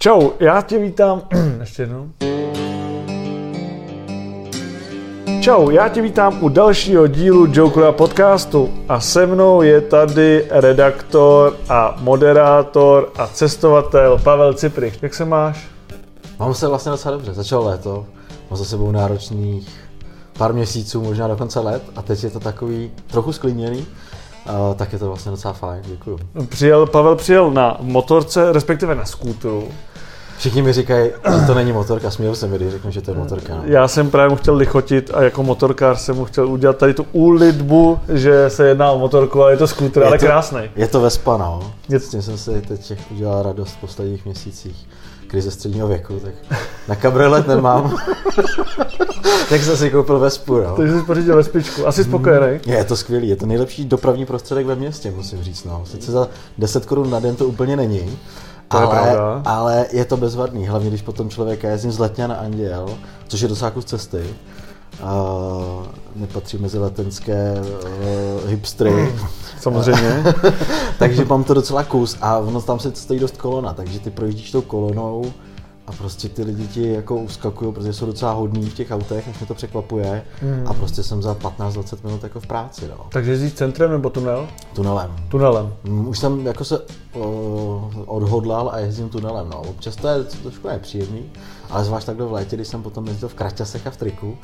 Čau, já tě vítám, ještě jednou. Čau, já tě vítám u dalšího dílu Jokera podcastu a se mnou je tady redaktor a moderátor a cestovatel Pavel Ciprich. Jak se máš? Mám se vlastně docela dobře, začalo léto, mám za sebou náročných pár měsíců, možná dokonce let a teď je to takový trochu sklidněný, uh, tak je to vlastně docela fajn, děkuju. Přijel, Pavel přijel na motorce, respektive na skútru. Všichni mi říkají, že to není motorka, směl se mi, když řeknu, že to je motorka. No. Já jsem právě mu chtěl lichotit a jako motorkář jsem mu chtěl udělat tady tu úlitbu, že se jedná o motorku, ale je to skútr, ale krásný. Je to Vespa, no. Je... S tím jsem si teď udělal radost v posledních měsících krize středního věku, tak na kabriolet nemám. tak jsem si koupil Vespu, no. Takže jsi pořídil Vespičku. Asi spokojený? Je, je to skvělý, je to nejlepší dopravní prostředek ve městě, musím říct, no. Sice za 10 korun na den to úplně není, to ale, je ale je to bezvadný, hlavně když potom člověk jezdím z Letňa na Anděl, což je dosáhnu z cesty, uh, nepatří mezi letenské uh, hipstry. Samozřejmě. takže mám to docela kus a ono tam se stojí dost kolona, takže ty projíždíš tou kolonou a prostě ty lidi ti jako uskakují, protože jsou docela hodní v těch autech, až mě to překvapuje. Hmm. A prostě jsem za 15-20 minut jako v práci. No. Takže jezdíš centrem nebo tunel? Tunelem. Tunelem. Mm, už jsem jako se o, odhodlal a jezdím tunelem. No. Občas to je trošku nepříjemný, ale zvlášť takhle v létě, když jsem potom jezdil v kraťasech a v triku,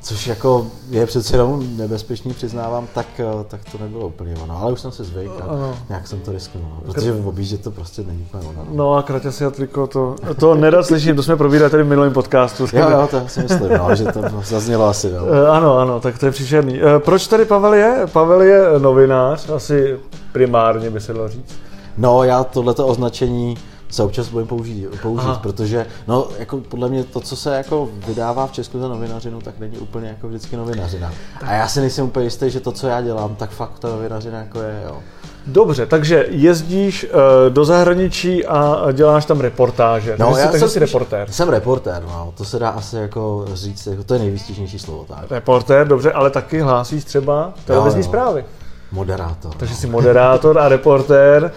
což jako je přece jenom nebezpečný, přiznávám, tak, eh, tak to nebylo úplně ono. Ale už jsem si zvyk a ano. nějak jsem to risknul, protože v objíždě to prostě není úplně ono. No a kraťasy a triko, to, to nerad slyším, to jsme probírali tady v minulém podcastu. Jo, jo, to si myslím, no, že to zaznělo asi. No. Ano, ano, tak to je příšerný. Eh, proč tady Pavel je? Pavel je novinář, asi primárně by se dalo říct. No, já tohleto označení se občas budeme použít, použít protože no, jako podle mě to, co se jako vydává v Česku za novinařinu, tak není úplně jako vždycky novinařina. A já si nejsem úplně jistý, že to, co já dělám, tak fakt ta novinařina jako je, jo. Dobře, takže jezdíš uh, do zahraničí a děláš tam reportáže. No, takže já jsi, jsem, jsi reportér. Jsem reportér, no, to se dá asi jako říct, jako to je nejvýstižnější slovo. Tak. Reportér, dobře, ale taky hlásíš třeba televizní zprávy. Moderátor. Takže no. jsi moderátor a reportér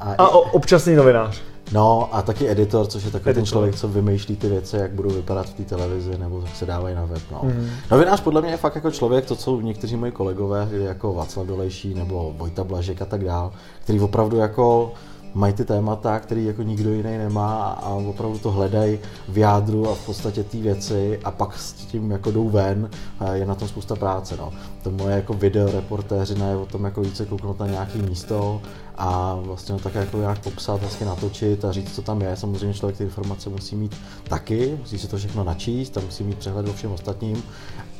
a, a občasný novinář. No a taky editor, což je takový editor. ten člověk, co vymýšlí ty věci, jak budou vypadat v té televizi nebo jak se dávají na web. No. Mm. Novinář podle mě je fakt jako člověk, to jsou někteří moji kolegové, jako Václav Dolejší nebo Vojta Blažek a tak dál, který opravdu jako mají ty témata, který jako nikdo jiný nemá a opravdu to hledají v jádru a v podstatě ty věci a pak s tím jako jdou ven a je na tom spousta práce. No. To moje jako video reportéřina je o tom jako více kouknout na nějaký místo a vlastně tak jako nějak popsat, vlastně natočit a říct, co tam je. Samozřejmě člověk ty informace musí mít taky, musí si to všechno načíst a musí mít přehled o všem ostatním,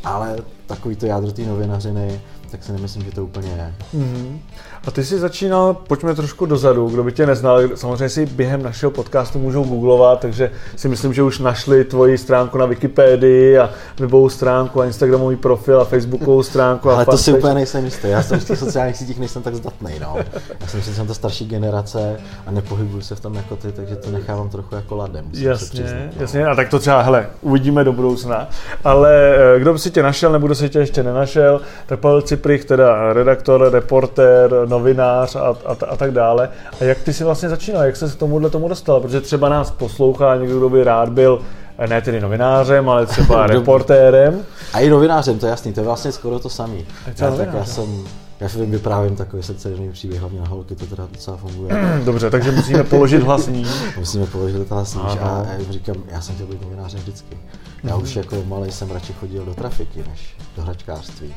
ale takový to jádro té novinařiny, tak si nemyslím, že to úplně je. Mm-hmm. A ty jsi začínal, pojďme trošku dozadu, kdo by tě neznal, samozřejmě si během našeho podcastu můžou googlovat, takže si myslím, že už našli tvoji stránku na Wikipedii a webovou stránku a Instagramový profil a Facebookovou stránku. Ale to si úplně nejsem jistý, já jsem v těch sociálních sítích nejsem tak zdatný, no. Já jsem že jsem ta starší generace a nepohybuju se v tom jako ty, takže to nechávám trochu jako ladem. Jasně, přiznat, no. jasně, a tak to třeba, hele, uvidíme do budoucna. Ale eh, kdo by si tě našel, nebo kdo si tě ještě nenašel, tak Pavel Ciprich, teda redaktor, reportér, novinář a, a, a tak dále. A jak ty si vlastně začínal, jak se k tomuhle tomu dostal? Protože třeba nás poslouchá někdo, kdo by rád byl eh, ne tedy novinářem, ale třeba reportérem. A i novinářem, to je jasný, to je vlastně skoro to samý. Já, tak já jsem já si vyprávím takový srdcerivný příběh, hlavně na holky to teda docela funguje. Dobře, takže musíme položit hlasní. musíme položit hlasní a já říkám, já jsem chtěl být novinářem vždycky. Já už jako malý jsem radši chodil do trafiky, než do hračkářství.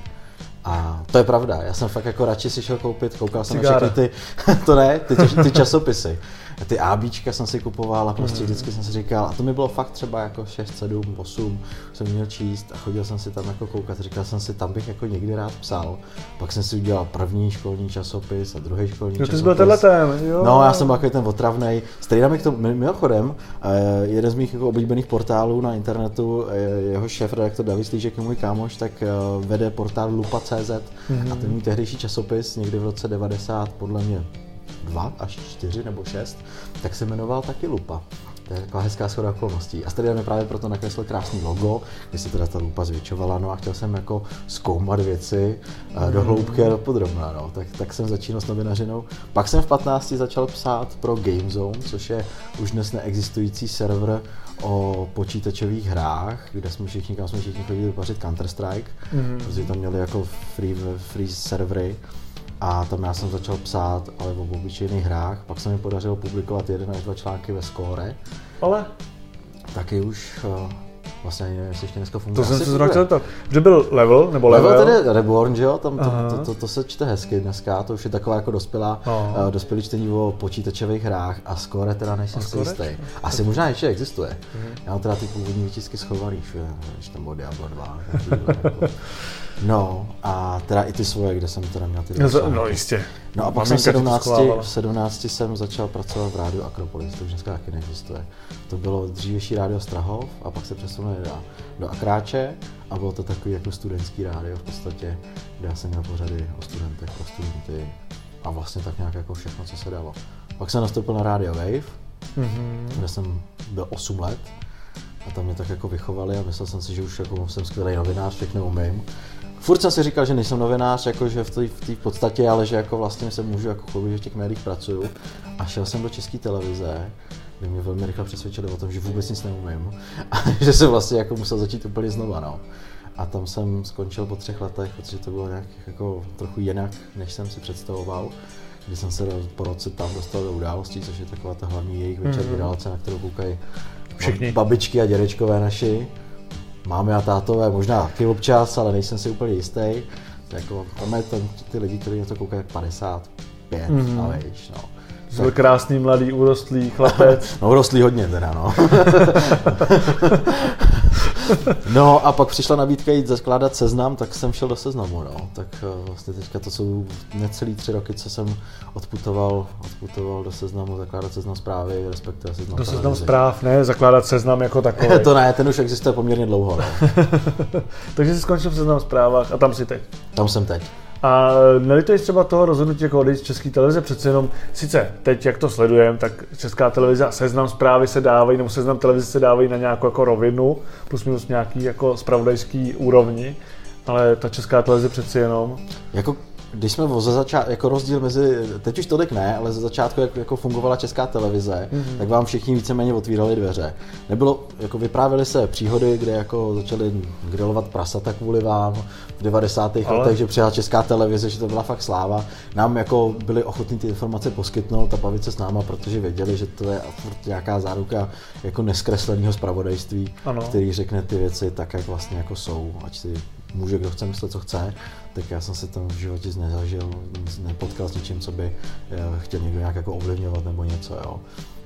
A to je pravda, já jsem fakt jako radši si šel koupit, koukal jsem Cigára. na všechny ty, to ne, ty, ty časopisy ty ABčka jsem si kupoval a prostě mm. vždycky jsem si říkal, a to mi bylo fakt třeba jako 6, 7, 8, jsem měl číst a chodil jsem si tam jako koukat, říkal jsem si, tam bych jako někdy rád psal. Pak jsem si udělal první školní časopis a druhý školní jo, časopis. byl tenhle ten, jo. No, já jsem byl ten otravnej. Stejně mi to, mimochodem, eh, jeden z mých jako oblíbených portálů na internetu, eh, jeho šéf redaktor David Stýžek, můj kámoš, tak eh, vede portál lupa.cz mm-hmm. a ten můj tehdejší časopis někdy v roce 90 podle mě dva až čtyři nebo šest, tak se jmenoval taky Lupa. To je taková hezká schoda okolností. A tady mi právě proto nakreslil krásný logo, kde se teda ta lupa zvětšovala, no a chtěl jsem jako zkoumat věci mm. do hloubky a do podrobná, no. tak, tak jsem začínal s novinařinou. Pak jsem v 15 začal psát pro GameZone, což je už dnes neexistující server o počítačových hrách, kde jsme všichni, kam jsme všichni chodili pařit Counter-Strike, mm. protože tam měli jako free, free servery a tam já jsem začal psát, ale o obyčejných hrách. Pak se mi podařilo publikovat jeden až dva články ve Score. Ale? Taky už uh, vlastně nevím, jestli ještě dneska funguje. To jsem se zrovna chtěl to. Že byl level, nebo level? Level tedy Reborn, že jo, tam to, to, to, to, se čte hezky dneska, to už je taková jako dospělá, uh, dospělý čtení o počítačových hrách a Score teda nejsem si jistý. Asi možná ještě existuje. Mm-hmm. Já mám teda ty původní vytisky schovaný, že tam bylo Diablo 2. No a teda i ty svoje, kde jsem teda měl ty no, no jistě. No a pak jsem v 17, v 17 jsem začal pracovat v rádiu Akropolis, to už dneska taky neexistuje. To bylo dřívější rádio Strahov a pak se přesunuli do, do Akráče a bylo to takový jako studentský rádio v podstatě, kde já jsem měl pořady o studentech, pro studenty a vlastně tak nějak jako všechno, co se dalo. Pak jsem nastoupil na Radio Wave, mm-hmm. kde jsem byl 8 let a tam mě tak jako vychovali a myslel jsem si, že už jako jsem skvělý novinář, všechno umím furt jsem si říkal, že nejsem novinář, jako že v té v podstatě, ale že jako vlastně se můžu jako chlubit, že v těch médiích pracuju. A šel jsem do české televize, kde mě velmi rychle přesvědčili o tom, že vůbec nic neumím a že jsem vlastně jako musel začít úplně znova. No. A tam jsem skončil po třech letech, protože to bylo nějak jako trochu jinak, než jsem si představoval. Když jsem se po roce tam dostal do událostí, což je taková ta hlavní jejich večerní mm-hmm. na kterou koukají Všichni. babičky a dědečkové naši máme a tátové, možná taky občas, ale nejsem si úplně jistý. Jako, tam je ten, ty lidi, kteří na to koukají 55 mm-hmm. a vejš, no. Byl krásný, mladý, urostlý chlapec. no urostlý hodně teda, no. no a pak přišla nabídka jít zakládat seznam, tak jsem šel do seznamu, no. Tak eh, vlastně teďka to jsou necelý tři roky, co jsem odputoval, odputoval do seznamu, zakládat seznam zprávy, respektive seznam Do seznam zpráv, ne, zakládat seznam jako takový. to ne, ten už existuje poměrně dlouho, no. Takže jsi skončil v seznam zprávách a tam si teď. Tam jsem teď. A nelituješ třeba toho rozhodnutí jako odejít z české televize, přece jenom, sice teď, jak to sledujeme, tak česká televize a seznam zprávy se dávají, nebo seznam televize se dávají na nějakou jako rovinu, plus minus nějaký jako spravodajský úrovni, ale ta česká televize přece jenom. Jako když jsme ze začátku, jako rozdíl mezi, teď už tolik ne, ale ze začátku, jak jako fungovala česká televize, mm-hmm. tak vám všichni víceméně otvírali dveře. Nebylo, jako vyprávěly se příhody, kde jako začali grilovat prasata kvůli vám 90. Ale... letech, že přijela česká televize, že to byla fakt sláva. Nám jako byli ochotní ty informace poskytnout a bavit se s náma, protože věděli, že to je nějaká záruka jako neskresleného zpravodajství, ano. který řekne ty věci tak, jak vlastně jako jsou, ať si může kdo chce myslet, co chce, tak já jsem se tam v životě nezažil, nepotkal s ničím, co by eh, chtěl někdo nějak jako ovlivňovat nebo něco, jo.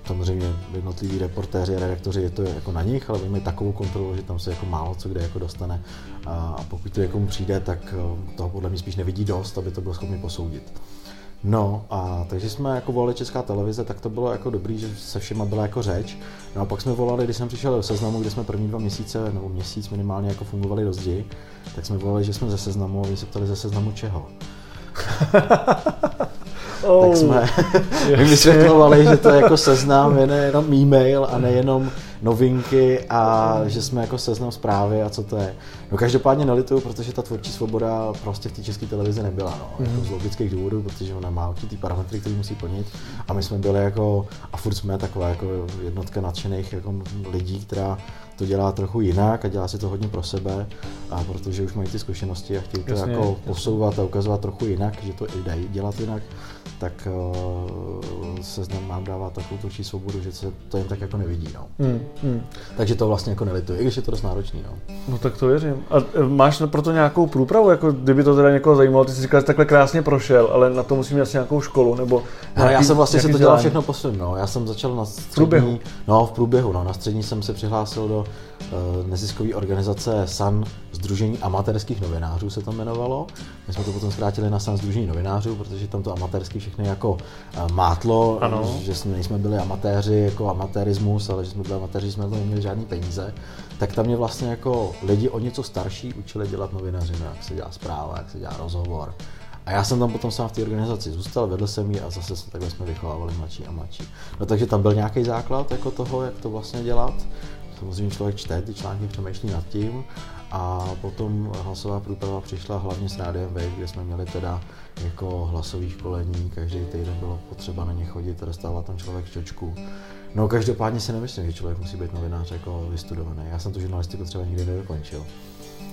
Samozřejmě jednotliví reportéři a redaktoři je to jako na nich, ale mají takovou kontrolu, že tam se jako málo co kde jako dostane a pokud to někomu přijde, tak eh, toho podle mě spíš nevidí dost, aby to byl schopný posoudit. No a takže jsme jako volali Česká televize, tak to bylo jako dobrý, že se všema byla jako řeč. No a pak jsme volali, když jsem přišel do seznamu, kde jsme první dva měsíce nebo měsíc minimálně jako fungovali do zdi, tak jsme volali, že jsme ze seznamu a vy se ptali ze seznamu čeho. oh, tak jsme vysvětlovali, že to je jako seznam, je nejenom e-mail a nejenom novinky a že jsme jako seznam zprávy a co to je. No každopádně nelituju, protože ta tvůrčí svoboda prostě v té české televizi nebyla, no, mm. jako z logických důvodů, protože ona má určitý parametry, které musí plnit a my jsme byli jako, a furt jsme taková jako jednotka nadšených jako lidí, která to dělá trochu jinak a dělá si to hodně pro sebe, a protože už mají ty zkušenosti a chtějí to jasně, jako jasně. posouvat a ukazovat trochu jinak, že to i dají dělat jinak, tak uh, se znám mám dává takovou tvůrčí svobodu, že se to jen tak jako nevidí. No. Mm, mm. Takže to vlastně jako nelituji, i když je to dost náročný. No. no tak to věřím. A e, máš pro to nějakou průpravu, jako kdyby to teda někoho zajímalo, ty jsi říkal, že takhle krásně prošel, ale na to musím mít asi nějakou školu, nebo nějaký, Já jsem vlastně se to dělal všechno po svém, no. Já jsem začal na střední, v průběhu. No, v průběhu, no. Na střední jsem se přihlásil do neziskové organizace SAN, Združení amatérských novinářů se to jmenovalo. My jsme to potom zkrátili na SAN Združení novinářů, protože tam to amatérský všechny jako uh, mátlo, ano. že jsme nejsme byli amatéři jako amatérismus, ale že jsme byli amatéři, jsme neměli žádný peníze tak tam mě vlastně jako lidi o něco starší učili dělat novinařinu, jak se dělá zpráva, jak se dělá rozhovor. A A já jsem tam potom sám v té organizaci zůstal, vedl jsem ji a zase se takhle jsme vychovávali mladší a mladší. No takže tam byl nějaký základ jako toho, jak to vlastně dělat. Samozřejmě člověk čte ty články, přemýšlí nad tím a potom hlasová průprava přišla hlavně s Rádiem Wave, kde jsme měli teda jako hlasový školení, každý týden bylo potřeba na ně chodit, dostával tam člověk čočku. No každopádně si nemyslím, že člověk musí být novinář jako vystudovaný. Já jsem tu žurnalistiku třeba nikdy nedokončil.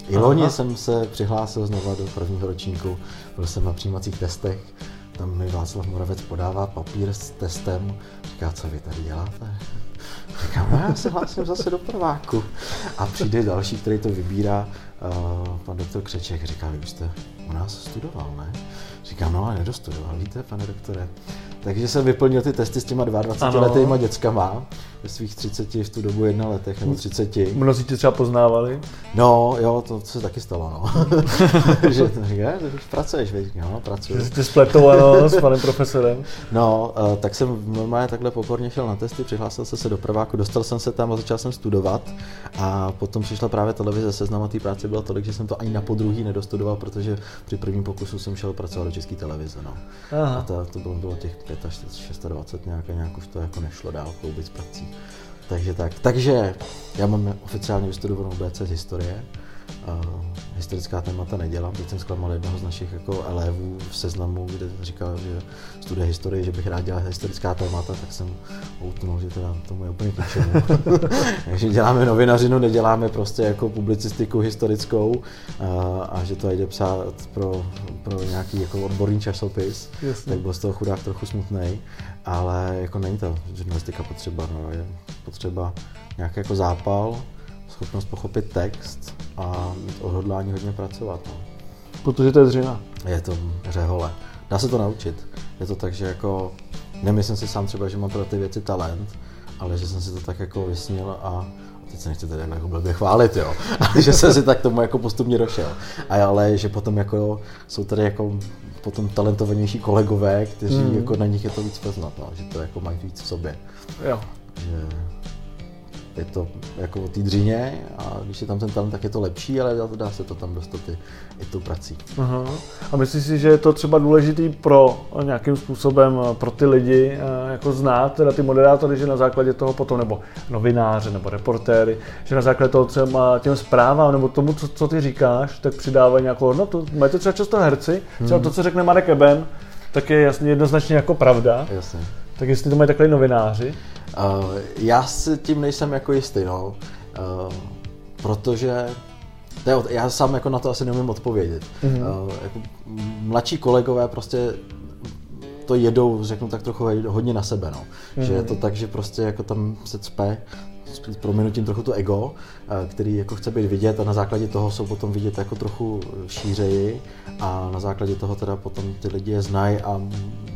I loni jsem se přihlásil znova do prvního ročníku, byl jsem na přijímacích testech, tam mi Václav Moravec podává papír s testem, říká, co vy tady děláte? Říkám, no já se hlásím zase do prváku. A přijde další, který to vybírá, uh, pan doktor Křeček, říká, vy už jste u nás studoval, ne? Říkám, no ale nedostudoval, víte, pane doktore. Takže jsem vyplnil ty testy s těma 22 ano. letýma dětskama ve svých 30 v tu dobu jedna letech nebo 30. Mnozí tě třeba poznávali? No, jo, to se taky stalo, no. že říká, že už pracuješ, víš, no, pracuji. Že jsi spletou, ano, s panem profesorem. No, uh, tak jsem normálně takhle pokorně šel na testy, přihlásil jsem se do prváku, dostal jsem se tam a začal jsem studovat a potom přišla právě televize seznam a té práce bylo tolik, že jsem to ani na podruhý nedostudoval, protože při prvním pokusu jsem šel pracovat do české televize, no. Aha. A to, to bylo, bylo těch 25, 26 nějak, nějak už to jako nešlo dál kloubit s prací. Takže tak. Takže já mám oficiálně vystudovanou BC z historie. Uh, historická témata nedělám. Teď jsem zklamal jednoho z našich jako elevů v seznamu, kde říkal, že studuje historii, že bych rád dělal historická témata, tak jsem utnul, že teda tomu je úplně k Takže děláme novinařinu, neděláme prostě jako publicistiku historickou uh, a že to jde psát pro, pro nějaký jako odborný časopis, Jasně. tak byl z toho chudák trochu smutný, ale jako není to žurnalistika potřeba, no, je potřeba nějaký jako zápal, schopnost pochopit text a mít odhodlání hodně pracovat. No. Protože to je dřina. Je to řehole. Dá se to naučit. Je to tak, že jako nemyslím si sám třeba, že mám pro ty věci talent, ale že jsem si to tak jako vysnil a teď se nechci tady jako blbě chválit, jo, ale že jsem si tak tomu jako postupně došel. A ale že potom jako jsou tady jako potom talentovanější kolegové, kteří mm. jako na nich je to víc poznat, no, že to jako mají víc v sobě. Jo. Že je to jako o té dřině a když je tam ten talent, tak je to lepší, ale dá se to tam dostat i, i tou prací. Aha. A myslíš si, že je to třeba důležitý pro nějakým způsobem pro ty lidi eh, jako znát, teda ty moderátory, že na základě toho potom, nebo novináře, nebo reportéry, že na základě toho třeba těm zprávám, nebo tomu, co, co ty říkáš, tak přidávají nějakou hodnotu. Mají to třeba často herci, třeba hmm. to, co řekne Marek Eben, tak je jasně jednoznačně jako pravda. Jasně. Tak jestli to mají takhle novináři? Uh, já si tím nejsem jako jistý, no. Uh, protože to je, já sám jako na to asi neumím odpovědět. Mm-hmm. Uh, jako mladší kolegové prostě to jedou, řeknu tak trochu hodně na sebe, no. Mm-hmm. Že je to tak, že prostě jako tam se cpe s proměnutím trochu to ego, který jako chce být vidět a na základě toho jsou potom vidět jako trochu šířeji a na základě toho teda potom ty lidi je znají a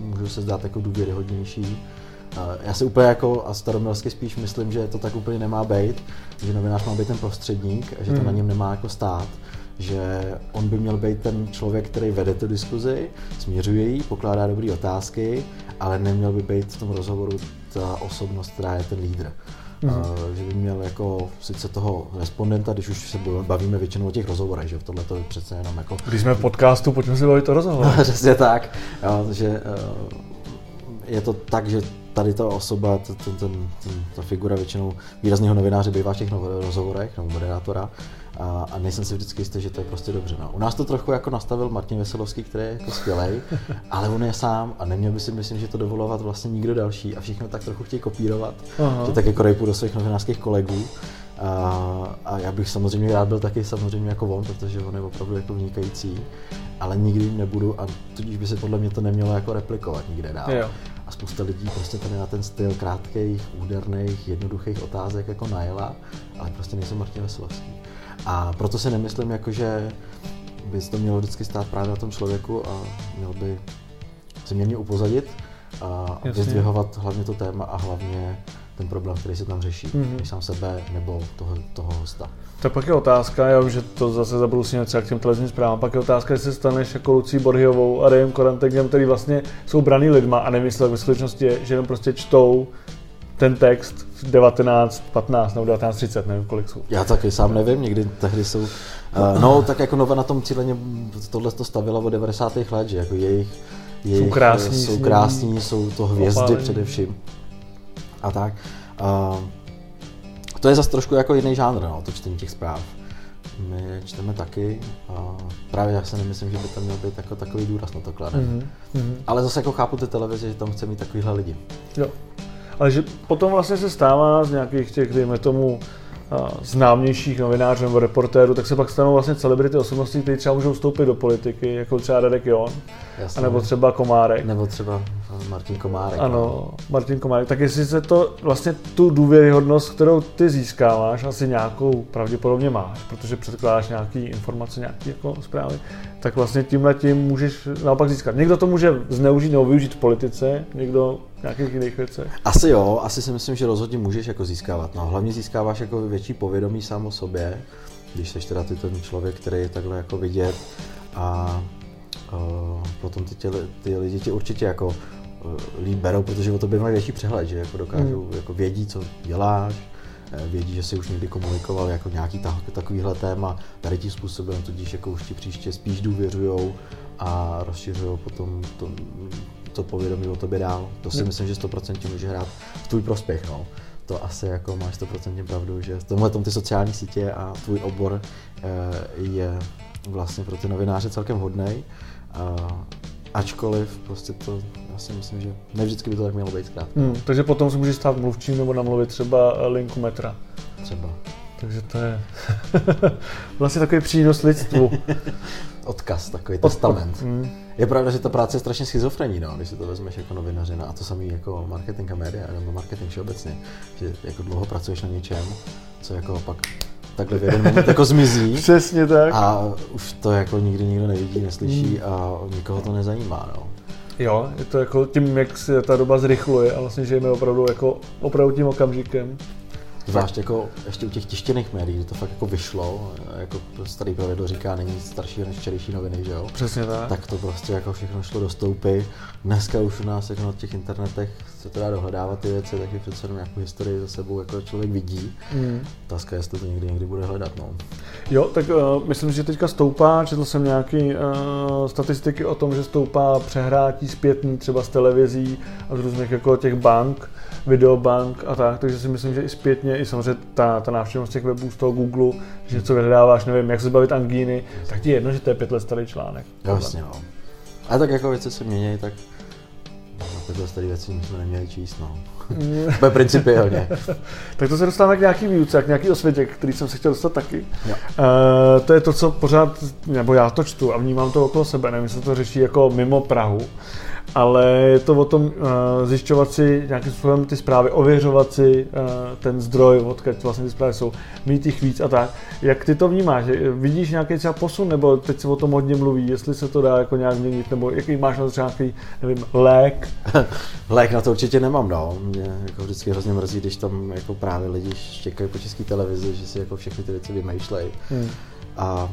můžou se zdát jako důvěryhodnější. Já si úplně jako a staromilsky spíš myslím, že to tak úplně nemá být, že novinář má být ten prostředník a že to hmm. na něm nemá jako stát že on by měl být ten člověk, který vede tu diskuzi, směřuje ji, pokládá dobré otázky, ale neměl by být v tom rozhovoru ta osobnost, která je ten lídr. Mm-hmm. Že by měl jako sice toho respondenta, když už se bavíme většinou o těch rozhovorech, že v tomhle to je přece jenom jako... Když jsme v podcastu, pojďme si bavit o rozhovoru. Přesně tak, jo, že uh, je to tak, že tady ta osoba, ten, ten, ten, ta figura většinou výrazného novináře bývá v těch rozhovorech, nebo moderátora, a, a nejsem si vždycky jistý, že to je prostě dobře. No. U nás to trochu jako nastavil Martin Veselovský, který je jako skvělý, ale on je sám a neměl by si myslím, že to dovolovat vlastně nikdo další a všichni tak trochu chtějí kopírovat, Aha. že tak jako rejpu do svých novinářských kolegů. A, a, já bych samozřejmě rád byl taky samozřejmě jako on, protože on je opravdu jako vynikající, ale nikdy jim nebudu a tudíž by se podle mě to nemělo jako replikovat nikde dál. Jo. A spousta lidí prostě tady na ten styl krátkých, úderných, jednoduchých otázek jako najela, ale prostě nejsem Martin Veselovský. A proto si nemyslím, jako, že by to mělo vždycky stát právě na tom člověku a měl by se mě, mě upozadit a vyzdvihovat hlavně to téma a hlavně ten problém, který se tam řeší, mm-hmm. sám sebe nebo toho, toho hosta. Tak pak je otázka, já vím, že to zase zabrousíme třeba k těm televizním zprávám, pak je otázka, jestli se staneš jako Lucí Borhiovou a Rayem Korantegem, který vlastně jsou braný lidma a nemyslel ve skutečnosti je, že jenom prostě čtou ten text v 19, 15 nebo 1930, nevím kolik jsou. Já taky sám nevím, někdy tehdy jsou, uh, no tak jako Nova na tom cíleně tohle to stavila od 90. let, že jako jejich, jejich jsou krásní, jsou, krásní, jsou to hvězdy opálení. především a tak. Uh, to je zase trošku jako jiný žánr, no, to čtení těch zpráv. My čteme taky a právě já si nemyslím, že by tam měl být jako takový důraz na to kladen. Mm-hmm. Ale zase jako chápu ty televize, že tam chce mít takovýhle lidi. Jo. Ale že potom vlastně se stává z nějakých těch, dejme tomu, známějších novinářů nebo reportérů, tak se pak stanou vlastně celebrity osobnosti, které třeba můžou vstoupit do politiky, jako třeba Radek Jon, Jasně. nebo třeba Komárek. Nebo třeba Martin Komárek. Ano, no. Martin Komárek. Tak jestli se to vlastně tu důvěryhodnost, kterou ty získáváš, asi nějakou pravděpodobně máš, protože předkládáš nějaké informace, nějaké jako zprávy, tak vlastně tímhle tím můžeš naopak získat. Někdo to může zneužít nebo využít v politice, někdo nějakých jiných věcech. Asi jo, asi si myslím, že rozhodně můžeš jako získávat. No, hlavně získáváš jako větší povědomí sám o sobě, když jsi teda ty ten člověk, který je takhle jako vidět a uh, potom ty, tě, ty lidi tě určitě jako uh, líp berou, protože o tobě mají větší přehled, že jako dokážou, hmm. jako vědí, co děláš, eh, vědí, že jsi už někdy komunikoval jako nějaký ta, takovýhle téma, tady tím způsobem, tudíž jako už ti příště spíš důvěřujou a rozšiřují potom to, to povědomí o tobě dál. To si hmm. myslím, že 100% může hrát v tvůj prospěch. No to asi jako máš 100% pravdu, že v tomhle tom ty sociální sítě a tvůj obor eh, je vlastně pro ty novináře celkem hodný. Ačkoliv prostě to, já si myslím, že ne vždycky by to tak mělo být zkrátka. Hmm, takže potom se může stát mluvčím nebo namluvit třeba linku metra. Třeba. Takže to je vlastně takový přínos lidstvu. Odkaz, takový testament. Hmm. Je pravda, že ta práce je strašně schizofrení, no, když si to vezmeš jako novinařina a to samý jako marketing a média, nebo marketing všeobecně, že jako dlouho pracuješ na něčem, co jako pak takhle v jeden moment jako zmizí. Přesně tak. A už to jako nikdy nikdo nevidí, neslyší hmm. a nikoho to nezajímá, no. Jo, je to jako tím, jak se ta doba zrychluje a vlastně žijeme opravdu jako opravdu tím okamžikem. Zvlášť jako ještě u těch tištěných médií, že to fakt jako vyšlo, jako starý pravidlo říká, není starší než včerejší noviny, že jo? Přesně tak. Tak to prostě jako všechno šlo do stoupy. Dneska už u nás jako na těch internetech se to dá dohledávat ty věci, taky přece jenom nějakou historii za sebou jako člověk vidí. Mm. Otázka jestli to někdy někdy bude hledat, no. Jo, tak uh, myslím, že teďka stoupá, četl jsem nějaký uh, statistiky o tom, že stoupá přehrátí zpětný třeba z televizí a z různých jako těch bank videobank a tak, takže si myslím, že i zpětně, i samozřejmě ta, ta návštěvnost těch webů z toho Google, že něco vyhledáváš, nevím, jak se zbavit angíny, tak ti je jedno, že to je pět let starý článek. Jasně, no. A tak jako věci se mění, tak pět let starý věci jsme neměli číst, no. Bude principiálně. tak to se dostáváme k nějaký výuce, k nějaký osvětě, který jsem se chtěl dostat taky. Uh, to je to, co pořád, nebo já to čtu a vnímám to okolo sebe, nevím, jestli to řeší jako mimo Prahu, ale je to o tom uh, zjišťovat si nějakým způsobem ty zprávy, ověřovat si uh, ten zdroj, odkud vlastně ty zprávy jsou, mít jich víc a tak. Jak ty to vnímáš? Vidíš nějaký třeba posun, nebo teď se o tom hodně mluví, jestli se to dá jako nějak změnit, nebo jaký máš na to třeba nějaký, nevím, lék? lék na to určitě nemám, no. Mě jako vždycky hrozně mrzí, když tam jako právě lidi štěkají po české televizi, že si jako všechny ty věci vymýšlejí. Hmm. A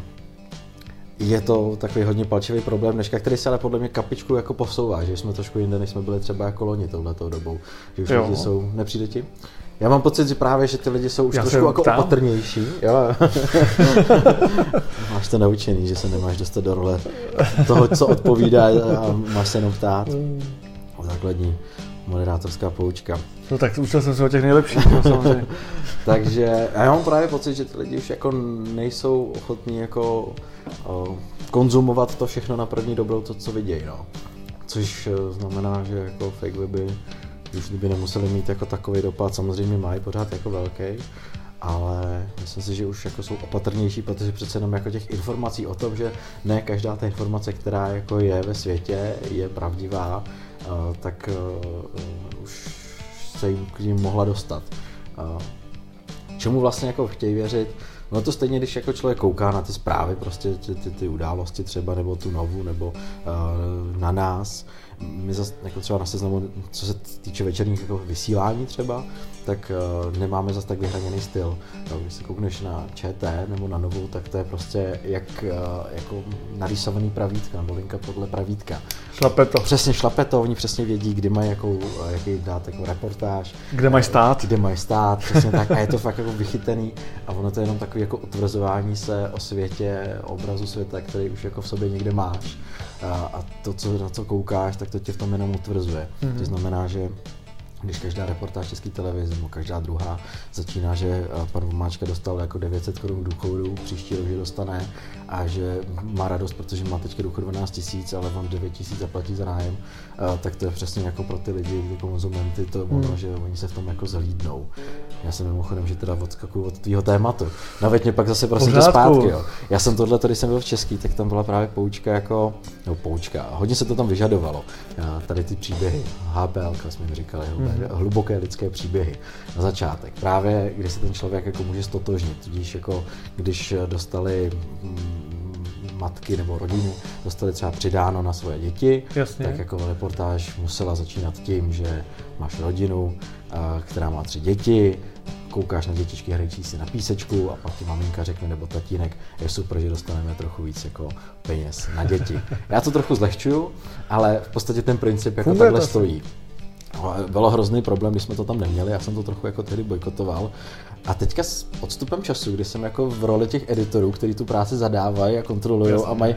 je to takový hodně palčivý problém dneška, který se ale podle mě kapičku jako posouvá, že jsme trošku jinde, než jsme byli třeba jako loni touhletou dobou. Že už jo. lidi jsou, nepřijde ti? Já mám pocit, že právě, že ty lidi jsou už Já trošku jako tam. opatrnější. Jo. máš to naučený, že se nemáš dostat do role toho, co odpovídá a máš se jenom ptát. Hmm. Základní moderátorská poučka. No tak učil jsem se o těch nejlepších, no, samozřejmě. Takže já mám právě pocit, že ty lidi už jako nejsou ochotní jako konzumovat to všechno na první dobrou, to, co vidějí. No. Což e, znamená, že jako fake weby už by nemuseli mít jako takový dopad, samozřejmě mají pořád jako velký, ale myslím si, že už jako jsou opatrnější, protože přece jenom jako těch informací o tom, že ne každá ta informace, která jako je ve světě, je pravdivá, tak e, už se jim k ním mohla dostat. Čemu vlastně jako chtějí věřit, No to stejně, když jako člověk kouká na ty zprávy, prostě ty, ty, ty události třeba, nebo tu novu, nebo uh, na nás, my zase jako třeba na seznamu, co se týče večerních jako vysílání třeba, tak uh, nemáme zase tak vyhraněný styl. No, když se koukneš na ČT nebo na novou, tak to je prostě jak uh, jako narýsovaný pravítka, nebo linka podle pravítka. Šlape to. Přesně šlape to, oni přesně vědí, kdy mají jakou, jaký dát jako reportáž. Kde mají stát. Kde mají stát, přesně tak. A je to fakt jako vychytený a ono to je jenom takový jako utvrzování se o světě, obrazu světa, který už jako v sobě někde máš. A, a to, co, na co koukáš, tak to tě v tom jenom utvrzuje. Mm-hmm. To znamená, že když každá reportáž české televize nebo každá druhá začíná, že eh, pan Vomáčka dostal jako 900 korun důchodu, příští rok, že dostane a že má radost, protože má teďka důchod 12 tisíc, ale on 9 tisíc zaplatí za nájem, eh, tak to je přesně jako pro ty lidi, ty konzumenty, to hmm. ono, že oni se v tom jako zalídnou. Já jsem mimochodem, že teda odskakuju od tvýho tématu. No mě pak zase prosím to zpátky. Jo. Já jsem tohle, tady jsem byl v Český, tak tam byla právě poučka jako, no poučka, hodně se to tam vyžadovalo. Tady ty příběhy, HBL, jsme mi říkali, hmm hluboké lidské příběhy na začátek. Právě, kdy se ten člověk jako může stotožnit, tudíž jako když dostali mm, matky nebo rodiny dostali třeba přidáno na svoje děti, Jasně. tak jako reportáž musela začínat tím, že máš rodinu, která má tři děti, koukáš na dětičky hrající si na písečku a pak ti maminka řekne nebo tatínek, je super, že dostaneme trochu víc jako peněz na děti. Já to trochu zlehčuju, ale v podstatě ten princip jako takhle stojí. No, bylo hrozný problém, když jsme to tam neměli, já jsem to trochu jako tehdy bojkotoval, a teďka s odstupem času, kdy jsem jako v roli těch editorů, kteří tu práci zadávají a kontrolují a mají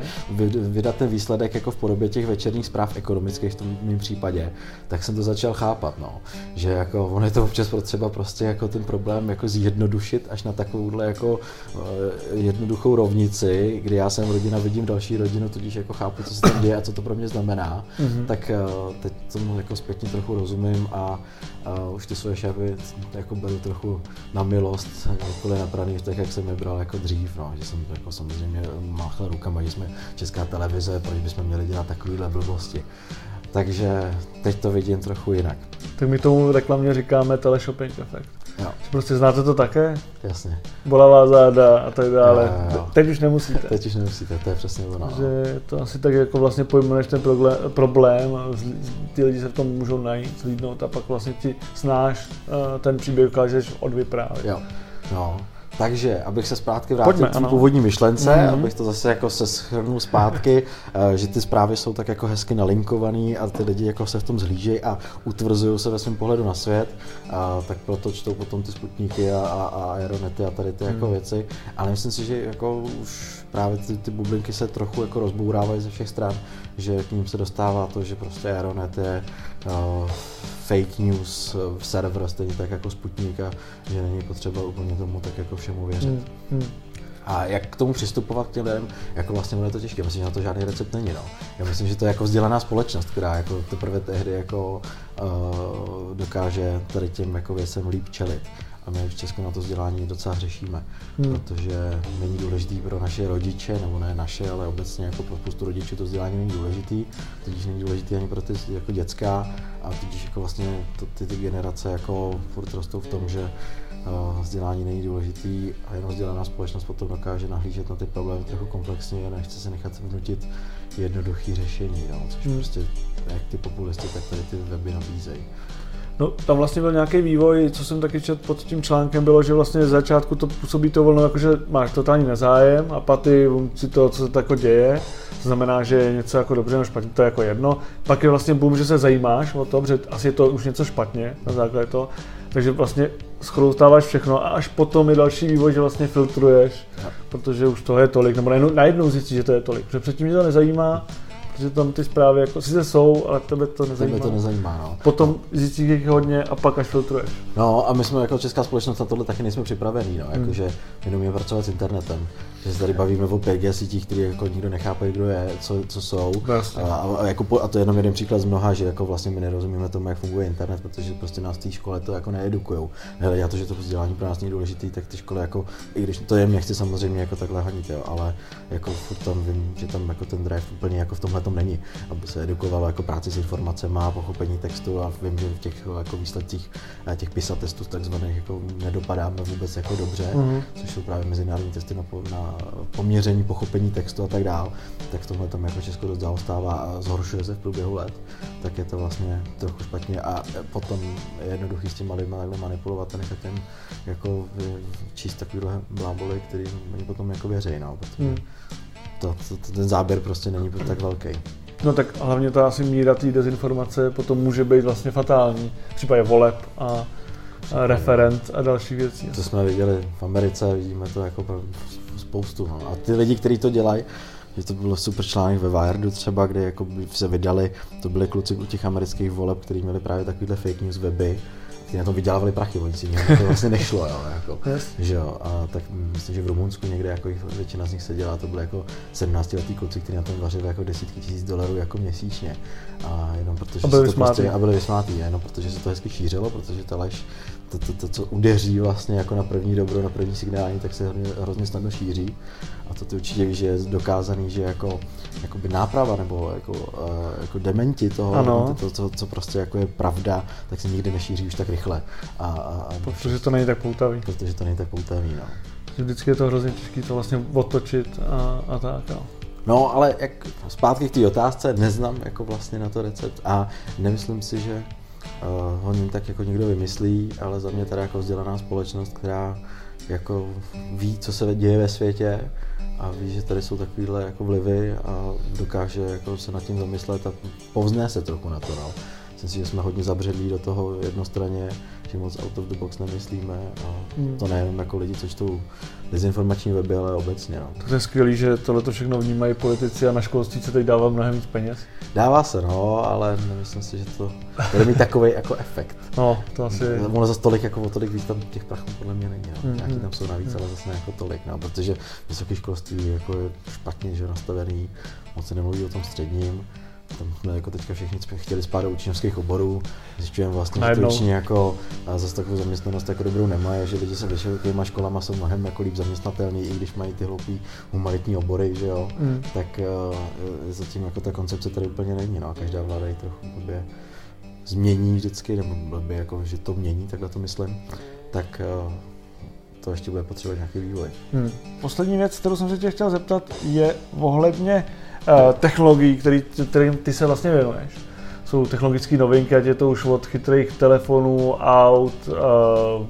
vydat ten výsledek jako v podobě těch večerních zpráv ekonomických v tom mém případě, tak jsem to začal chápat, no. Že jako ono je to občas potřeba prostě jako ten problém jako zjednodušit až na takovouhle jako uh, jednoduchou rovnici, kdy já jsem rodina, vidím další rodinu, tudíž jako chápu, co se tam děje a co to pro mě znamená, mm-hmm. tak uh, teď tomu jako zpětně trochu rozumím a uh, už ty svoje šéfy jako beru trochu na milost, nikoli na praný tak jak jsem je bral jako dřív, no, že jsem jako samozřejmě máchal rukama, že jsme česká televize, proč bychom měli dělat takovýhle blbosti. Takže teď to vidím trochu jinak. Tak my tomu reklamně říkáme teleshopping efekt. Jo. Prostě znáte to také? Jasně. Bolavá záda a tak dále. Jo, jo. Teď už nemusíte. Teď už nemusíte, to je přesně ono. No. Že to asi tak jako vlastně pojmenuješ ten problém, ty lidi se v tom můžou najít, zlídnout a pak vlastně ti znáš eh, ten příběh ukážeš odvyprávět. Jo, no. Takže, abych se zpátky vrátil k původní myšlence, mm-hmm. abych to zase jako se schrnul zpátky, eh, že ty zprávy jsou tak jako hezky nalinkovaný a ty lidi jako se v tom zhlížejí a utvrzují se ve svém pohledu na svět, a tak proto čtou potom ty sputníky a, a, a aeronety a tady ty jako mm. věci. Ale myslím si, že jako už právě ty, ty bublinky se trochu jako rozbourávají ze všech stran, že k ním se dostává to, že prostě aeronet je fake news v server, stejně tak jako Sputnik a že není potřeba úplně tomu tak jako všemu věřit. Hmm. Hmm. A jak k tomu přistupovat k těm lidem, jako vlastně bude to těžké. Myslím, že na to žádný recept není. No. Já myslím, že to je jako vzdělaná společnost, která jako teprve tehdy jako, uh, dokáže tady těm jako věcem líp čelit. A my v Česku na to vzdělání docela řešíme, hmm. protože není důležitý pro naše rodiče, nebo ne naše, ale obecně jako pro spoustu rodičů to vzdělání není důležitý, tudíž není důležitý ani pro ty jako dětská a tudíž jako vlastně to, ty, ty generace jako furt rostou v tom, že uh, vzdělání není důležitý a jenom vzdělaná společnost potom dokáže nahlížet na ty problémy trochu komplexně a nechce se nechat vnutit jednoduchý řešení, no, což hmm. prostě jak ty populisty, tak tady ty weby nabízejí. No, tam vlastně byl nějaký vývoj, co jsem taky četl pod tím článkem, bylo, že vlastně z začátku to působí to volno, jako že máš totální nezájem a paty si to, co se tako děje, to znamená, že je něco jako dobře nebo špatně, to je jako jedno. Pak je vlastně boom, že se zajímáš o to, protože asi je to už něco špatně na základě toho, takže vlastně schroustáváš všechno a až potom je další vývoj, že vlastně filtruješ, protože už toho je tolik, nebo najednou, najednou zjistíš, že to je tolik, protože předtím mě to nezajímá, že tam ty zprávy jako sice jsou, ale tebe to nezajímá. Tebe to nezajímá, no. Potom zjistíš jich hodně a pak až filtruješ. No a my jsme jako česká společnost na tohle taky nejsme připravení, no. Hmm. Jakože my umíme pracovat s internetem. Že se tady bavíme o 5G sítích, které jako nikdo nechápe, kdo je, co, co jsou. Vlastně. A, a, jako po, a, to je jenom jeden příklad z mnoha, že jako vlastně my nerozumíme tomu, jak funguje internet, protože prostě nás v té škole to jako needukujou. já to, že to vzdělání pro nás není důležité, tak ty školy jako, i když to je, nechci samozřejmě jako takhle hanit, jo, ale jako furt tam vím, že tam jako ten drive úplně jako v tomhle tom není, aby se edukovalo jako práci s informacemi a pochopení textu a vím, že v těch jako výsledcích těch PISA testů takzvaných jako nedopadáme vůbec jako dobře, mm-hmm. což jsou právě mezinárodní testy na, na poměření pochopení textu a tak dál, tak v tomhle tam jako Česko dost zaostává a zhoršuje se v průběhu let, tak je to vlastně trochu špatně a potom je jednoduchý s těma lidma takhle manipulovat a nechat jim jako číst takovýhle bláboly, který oni potom jako věří, no, protože hmm. To, to, to, ten záběr prostě není tak velký. No tak hlavně ta asi míra té dezinformace potom může být vlastně fatální. V případě voleb a, a referent a další věcí. To jsme viděli v Americe, vidíme to jako spoustu. No. A ty lidi, kteří to dělají, že to bylo super článek ve Wiredu třeba, kde jako se vydali, to byli kluci u těch amerických voleb, kteří měli právě takovýhle fake news weby, ty na tom vydělávali prachy, oni si to vlastně nešlo, jo, jako, že jo, a tak myslím, že v Rumunsku někde jako většina z nich se dělá, to byly jako 17 letý kluci, kteří na tom vařili jako desítky tisíc dolarů jako měsíčně. A jenom protože a byli se to prostě, a byli vysmátý, jenom protože se to hezky šířilo, protože ta lež to, to, to, co udeří vlastně jako na první dobro, na první signální, tak se hrozně, hrozně snadno šíří. A to ty určitě víš, že je dokázaný, že jako jakoby náprava nebo jako, uh, jako dementi toho, ano. to, to, co prostě jako je pravda, tak se nikdy nešíří už tak rychle. A, a, a protože to není tak poutavý. Protože to není tak poutavý, no. Vždycky je to hrozně těžké to vlastně otočit a, a tak, jo. No, ale jak zpátky k té otázce, neznám jako vlastně na to recept a nemyslím si, že ho tak jako někdo vymyslí, ale za mě teda jako vzdělaná společnost, která jako ví, co se děje ve světě a ví, že tady jsou takovýhle jako vlivy a dokáže jako se nad tím zamyslet a povzné se trochu na to. No. Myslím si, že jsme hodně zabředlí do toho jednostranně, že moc out of the box nemyslíme a hmm. to nejenom jako lidi, co čtou dezinformační weby, ale obecně. No. To je skvělé, že tohle to všechno vnímají politici a na školství se teď dává mnohem víc peněz. Dává se, no, ale nemyslím si, že to bude mít takový jako efekt. No, to asi... Ono za tolik, jako o tolik víc tam těch prachů podle mě není, no. Mm-hmm. Nějaký tam jsou navíc, mm-hmm. ale zase ne jako tolik, no, protože vysoké školství jako je špatně, že nastavený, moc se nemluví o tom středním tam jsme jako teďka všichni chtěli spát do učňovských oborů, zjišťujeme vlastně, že to učení jako zase takovou zaměstnanost jako dobrou nemají, že lidi se vysokýma školama jsou mnohem jako líp zaměstnatelní, i když mají ty hloupý humanitní obory, že jo, mm. tak uh, zatím jako ta koncepce tady úplně není, no, každá vláda ji trochu blbě změní vždycky, nebo blbě jako, že to mění, takhle to myslím, tak uh, to ještě bude potřebovat nějaký vývoj. Hmm. Poslední věc, kterou jsem se tě chtěl zeptat, je ohledně uh, technologií, který, kterým ty se vlastně věnuješ. Jsou technologické novinky, ať je to už od chytrých telefonů, aut, uh,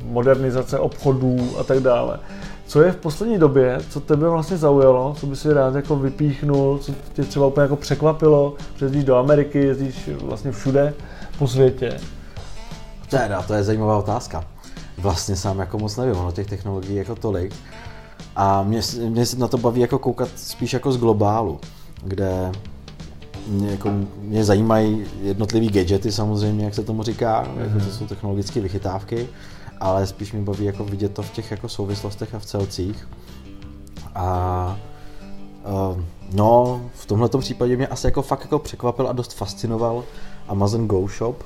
modernizace obchodů a tak dále. Co je v poslední době, co tebe vlastně zaujalo, co by si rád jako vypíchnul, co tě třeba úplně jako překvapilo, že jezdíš do Ameriky, jezdíš vlastně všude po světě? Teda, to je zajímavá otázka. Vlastně sám jako moc nevím, ono těch technologií jako tolik. A mě, mě se na to baví jako koukat spíš jako z globálu kde mě, jako, mě zajímají jednotlivý gadgety samozřejmě, jak se tomu říká, mm-hmm. jako to mhm. jsou technologické vychytávky, ale spíš mě baví jako vidět to v těch jako souvislostech a v celcích. A uh, no, v tomhle případě mě asi jako fakt jako překvapil a dost fascinoval Amazon Go Shop,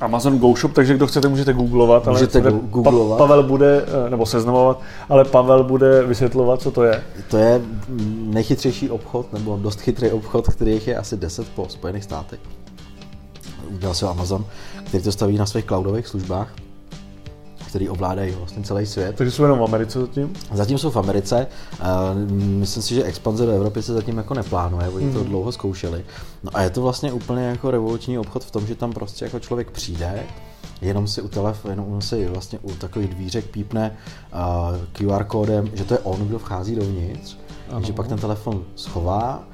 Amazon Go Shop, takže kdo chcete, můžete googlovat. Můžete ale googlovat. Pa- Pavel bude, eh, nebo seznamovat, ale Pavel bude vysvětlovat, co to je. To je nejchytřejší obchod, nebo dost chytrý obchod, který je asi 10 po Spojených státech. Udělal se Amazon, který to staví na svých cloudových službách který ovládají vlastně celý svět. Takže jsou jenom v Americe zatím? Zatím jsou v Americe. myslím si, že expanze do Evropy se zatím jako neplánuje, oni to hmm. dlouho zkoušeli. No a je to vlastně úplně jako revoluční obchod v tom, že tam prostě jako člověk přijde, jenom si u telefonu, jenom si vlastně u takových dvířek pípne uh, QR kódem, že to je on, kdo vchází dovnitř, že pak ten telefon schová,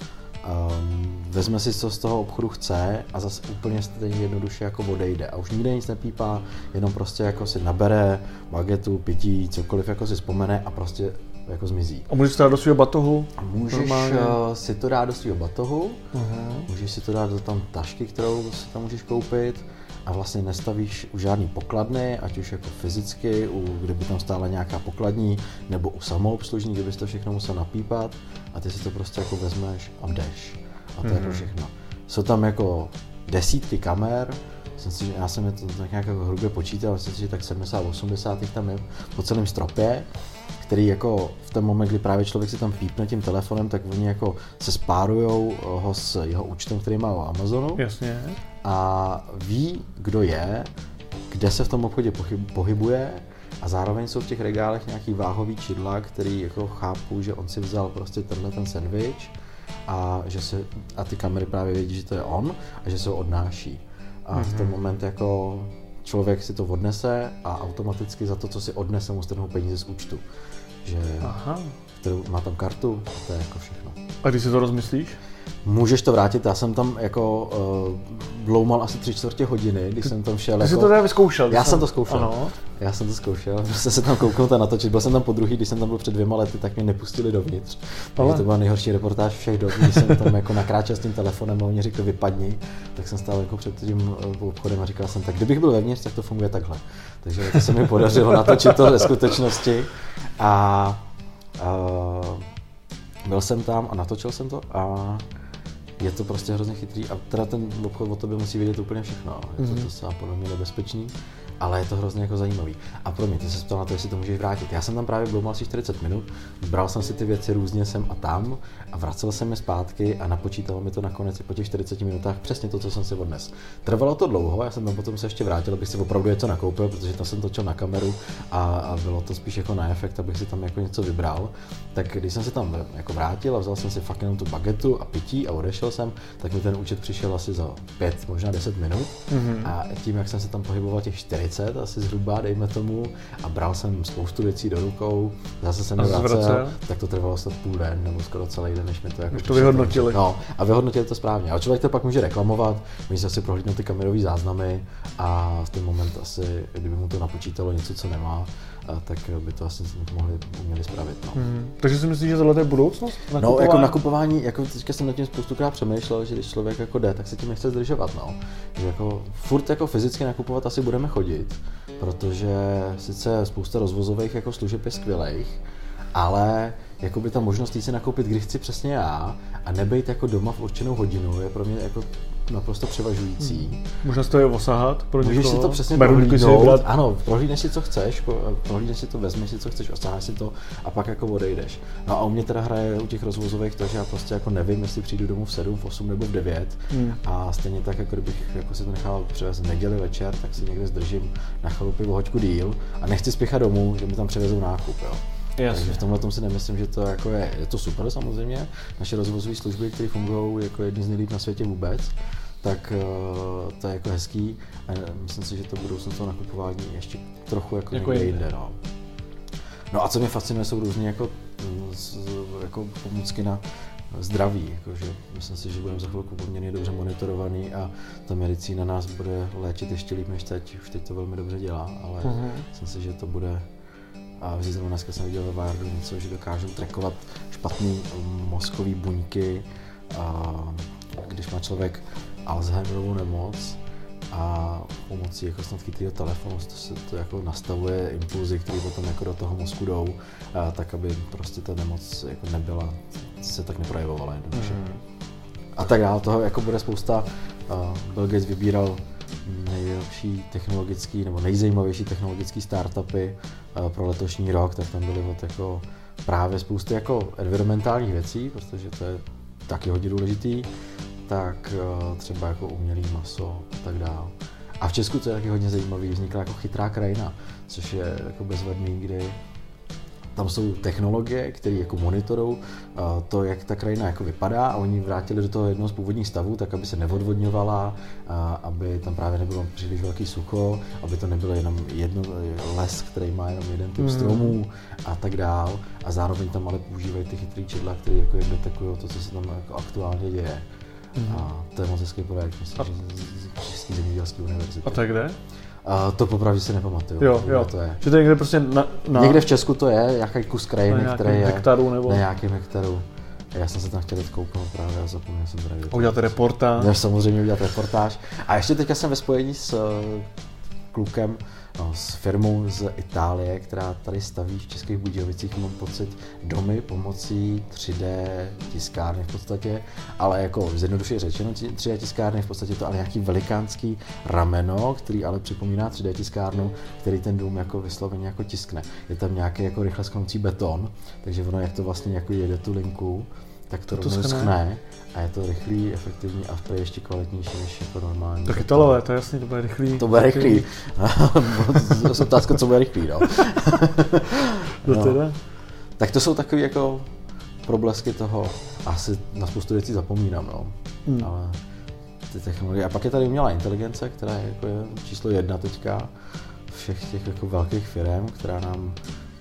um, vezme si, co z toho obchodu chce a zase úplně stejně jednoduše jako odejde. A už nikde nic nepípá, jenom prostě jako si nabere bagetu, pití, cokoliv jako si vzpomene a prostě jako zmizí. A můžeš to dát do svého batohu? A můžeš normálně. Si to dát do svého batohu, uh-huh. můžeš si to dát do tam tašky, kterou si tam můžeš koupit a vlastně nestavíš u žádný pokladny, ať už jako fyzicky, u, kdyby tam stála nějaká pokladní, nebo u samoobslužní, kdybys to všechno musel napípat a ty si to prostě jako vezmeš a jdeš. A to mm-hmm. je to mhm. všechno. Jsou tam jako desítky kamer, myslím si, že já jsem je to tak nějak jako hrubě počítal, myslím si, že tak 70-80 tam je po celém stropě, který jako v ten moment, kdy právě člověk si tam pípne tím telefonem, tak oni jako se spárujou ho s jeho účtem, který má o Amazonu. Jasně. A ví, kdo je, kde se v tom obchodě pohybuje a zároveň jsou v těch regálech nějaký váhový čidla, který jako chápu, že on si vzal prostě tenhle ten sandwich a, že se, a ty kamery právě vědí, že to je on a že se ho odnáší. A mm-hmm. v ten mhm. moment jako člověk si to odnese a automaticky za to, co si odnese, mu strhnou peníze z účtu. Že, Aha. Kterou, má tam kartu to je jako všechno. A když si to rozmyslíš? Můžeš to vrátit, já jsem tam jako uh, bloumal asi tři čtvrtě hodiny, když jsem tam šel. Ty jako... jsi to teda vyzkoušel? Já jsem to zkoušel. Ano. Já jsem to zkoušel, prostě se tam kouknout a natočit. Byl jsem tam po druhý, když jsem tam byl před dvěma lety, tak mě nepustili dovnitř. Ale... To byla nejhorší reportáž všech dob, když jsem tam jako nakráčel s tím telefonem a oni řekli vypadni, tak jsem stál jako před tím eh, obchodem a říkal jsem, tak kdybych byl vevnitř, tak to funguje takhle. Takže to se mi podařilo natočit to ve skutečnosti. A uh, byl jsem tam a natočil jsem to a je to prostě hrozně chytrý a teda ten obchod o tobě musí vědět úplně všechno. Je to, mm-hmm. podle mě nebezpečný ale je to hrozně jako zajímavý. A pro mě, ty se ptal na to, jestli to můžeš vrátit. Já jsem tam právě byl asi 40 minut, bral jsem si ty věci různě sem a tam a vracel jsem je zpátky a napočítalo mi to nakonec i po těch 40 minutách přesně to, co jsem si odnes. Trvalo to dlouho, já jsem tam potom se ještě vrátil, abych si opravdu něco nakoupil, protože tam jsem točil na kameru a, a bylo to spíš jako na efekt, abych si tam jako něco vybral. Tak když jsem se tam jako vrátil a vzal jsem si fakt jenom tu bagetu a pití a odešel jsem, tak mi ten účet přišel asi za 5, možná 10 minut. Mm-hmm. A tím, jak jsem se tam pohyboval těch 40 40 asi zhruba, dejme tomu, a bral jsem spoustu věcí do rukou, zase jsem vracel, vracel, tak to trvalo snad půl den nebo skoro celý den, než mi to jako... to vyhodnotili. No, a vyhodnotili to správně. A člověk to pak může reklamovat, může si asi prohlídnout ty kamerové záznamy a v ten moment asi, kdyby mu to napočítalo něco, co nemá, a tak by to asi mohli uměli spravit. No. Hmm. Takže si myslíš, že tohle je budoucnost? Nakupování? No, jako nakupování, jako teďka jsem nad tím spoustukrát přemýšlel, že když člověk jako jde, tak se tím nechce zdržovat. No. Že jako furt jako fyzicky nakupovat asi budeme chodit, protože sice spousta rozvozových jako služeb je skvělých, ale jako by ta možnost jít si nakoupit, kdy chci přesně já a nebejt jako doma v určenou hodinu je pro mě jako naprosto převažující. Hmm. Možná to je osahat pro Můžeš si to přesně prohlídnout. Ano, prohlídneš si, co chceš, prohlídneš si to, vezmeš si, co chceš, osaháš si to a pak jako odejdeš. No a u mě teda hraje u těch rozvozových to, že já prostě jako nevím, jestli přijdu domů v 7, v 8 nebo v 9 hmm. a stejně tak, jako kdybych jako si to nechal převést v neděli večer, tak si někde zdržím na chalupě o hoďku díl a nechci spěchat domů, že mi tam převezou nákup. Jo. Jasně. Takže v tomhle tom si nemyslím, že to jako je, je to super samozřejmě. Naše rozvozové služby, které fungují jako jedny z nejlíp na světě vůbec, tak uh, to je jako hezký a myslím si, že to budoucnost toho nakupování ještě trochu jako, jako někde jinde. No. no a co mě fascinuje, jsou různé jako, jako pomůcky na zdraví. Jakože myslím si, že budeme za chvilku poměrně dobře monitorovaný a ta medicína nás bude léčit ještě líp než teď. Už teď to velmi dobře dělá, ale uh-huh. myslím si, že to bude a zrovna dneska jsem viděl ve Wiredu něco, že dokážou trackovat špatný mozkový buňky a když má člověk Alzheimerovou nemoc a pomocí jako snad chytrého telefonu to se to jako nastavuje impulzy, které potom jako do toho mozku jdou, a tak aby prostě ta nemoc jako nebyla, se tak neprojevovala jednoduše. Mm. A tak dále, toho jako bude spousta. Bill Gates vybíral nejlepší technologický nebo nejzajímavější technologické startupy uh, pro letošní rok, tak tam byly jako právě spousty jako environmentálních věcí, protože to je taky hodně důležitý tak eh, třeba jako umělý maso a tak dále. A v Česku to je taky hodně zajímavý, vznikla jako chytrá krajina, což je jako bezvadný, kdy tam jsou technologie, které jako monitorují eh, to, jak ta krajina jako vypadá a oni vrátili do toho jednoho z původních stavů, tak aby se neodvodňovala, aby tam právě nebylo příliš velký sucho, aby to nebylo jenom jedno les, který má jenom jeden typ mm. stromů a tak dál. A zároveň tam ale používají ty chytrý čidla, které jako detekují to, co se tam jako aktuálně děje. Mm. A to je moc hezký projekt, myslím, že z České zemědělské univerzity. A to je kde? A to popravdě si nepamatuju. Jo, jo. To je. Že to je někde prostě na, na... Někde v Česku to je, jaký kus krajiny, na který je. hektaru nebo? Na nějakém hektaru. Já jsem se tam chtěl kouknout právě a zapomněl jsem právě. Udělat reportáž. Já samozřejmě udělat reportáž. A ještě teďka jsem ve spojení s uh, klukem s firmou z Itálie, která tady staví v Českých Budějovicích, mám pocit, domy pomocí 3D tiskárny v podstatě, ale jako zjednodušeně řečeno 3D tiskárny v podstatě to ale nějaký velikánský rameno, který ale připomíná 3D tiskárnu, který ten dům jako vysloveně jako tiskne. Je tam nějaký jako rychle sknoucí beton, takže ono jak to vlastně jako jede tu linku, tak to, to rovnou schne a je to rychlý, efektivní a to je ještě kvalitnější než jako normální. Tak Italové, to je jasný, to bude rychlý. To bude rychlý. to je otázka, co bude rychlý, no. no. Teda? Tak to jsou takové jako problesky toho, asi na spoustu věcí zapomínám, no. Hmm. Ale ty technologie. A pak je tady umělá inteligence, která je, jako je číslo jedna teďka všech těch jako velkých firm, která nám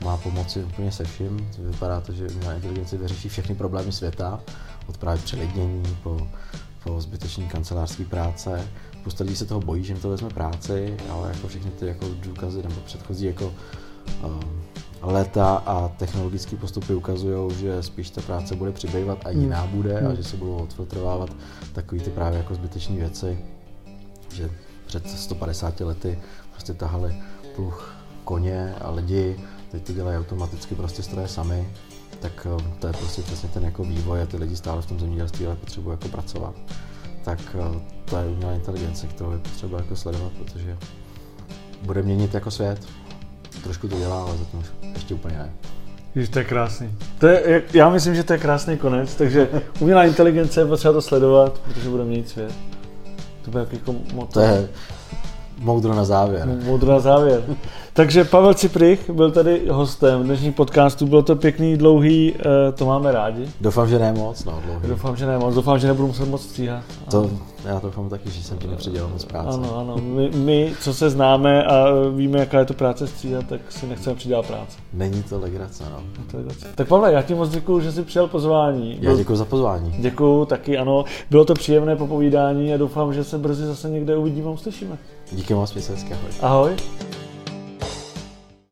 má pomoci úplně se vším. Vypadá to, že umělá inteligence vyřeší všechny problémy světa, od právě přelidnění po, po zbytečný kancelářský práce. Spousta lidí se toho bojí, že jim to vezme práci, ale jako všechny ty jako důkazy nebo předchozí jako um, leta a technologické postupy ukazují, že spíš ta práce bude přibývat a jiná hmm. bude a hmm. že se budou odfiltrovávat takové ty právě jako zbytečné věci, že před 150 lety prostě tahali pluch koně a lidi teď to dělají automaticky prostě stroje sami, tak eh, to je prostě přesně ten jako vývoj a ty lidi stále v tom zemědělství ale potřebují jako pracovat. Tak eh, to je umělá inteligence, kterou je potřeba jako sledovat, protože bude měnit jako svět. Trošku to dělá, ale zatím ještě úplně ne. Jež to je krásný. To je, já myslím, že to je krásný konec, takže umělá inteligence je potřeba to sledovat, protože bude měnit svět. To bude jako motor. To je moudro na závěr. Moudro na závěr. Takže Pavel Ciprich byl tady hostem dnešní podcastu, bylo to pěkný, dlouhý, eh, to máme rádi. Doufám, že ne moc, no dlouhý. Doufám, že ne moc, doufám, že nebudu muset moc stříhat. To, já doufám taky, že jsem ti nepředělal moc práce. Ano, ano, my, my, co se známe a víme, jaká je to práce stříhat, tak si nechceme přidělat práci. Není to legrace, no. To legrace. Tak Pavle, já ti moc děkuji, že jsi přijal pozvání. Já děkuji za pozvání. Děkuji taky, ano. Bylo to příjemné popovídání a doufám, že se brzy zase někde uvidíme a uslyšíme. Díky moc, mějte Ahoj. ahoj.